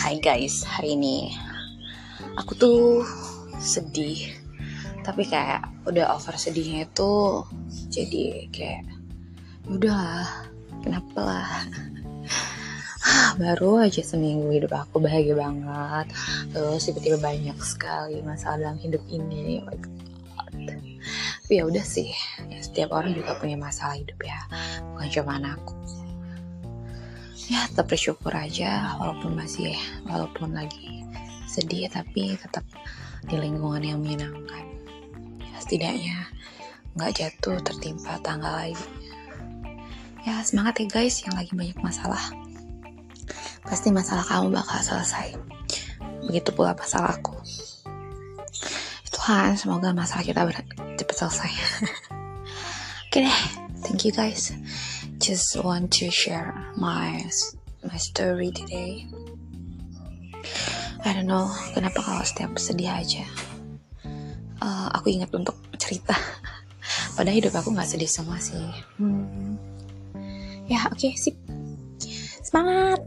Hai guys, hari ini aku tuh sedih. Tapi kayak udah over sedihnya itu Jadi kayak Udah kenapa lah? Baru aja seminggu hidup aku bahagia banget. Terus tiba-tiba banyak sekali masalah dalam hidup ini. Oh. Tapi ya udah sih ya, Setiap orang juga punya masalah hidup ya. Bukan cuma aku ya tetap bersyukur aja walaupun masih walaupun lagi sedih tapi tetap di lingkungan yang menyenangkan. Ya setidaknya nggak jatuh tertimpa tangga lagi ya semangat ya guys yang lagi banyak masalah. Pasti masalah kamu bakal selesai. Begitu pula masalahku Tuhan semoga masalah kita cepat selesai. Oke deh thank you guys just want to share my my story today. I don't know kenapa kalau setiap sedih aja uh, aku ingat untuk cerita. Padahal hidup aku nggak sedih semua sih. Hmm. Ya oke okay, sip. Semangat.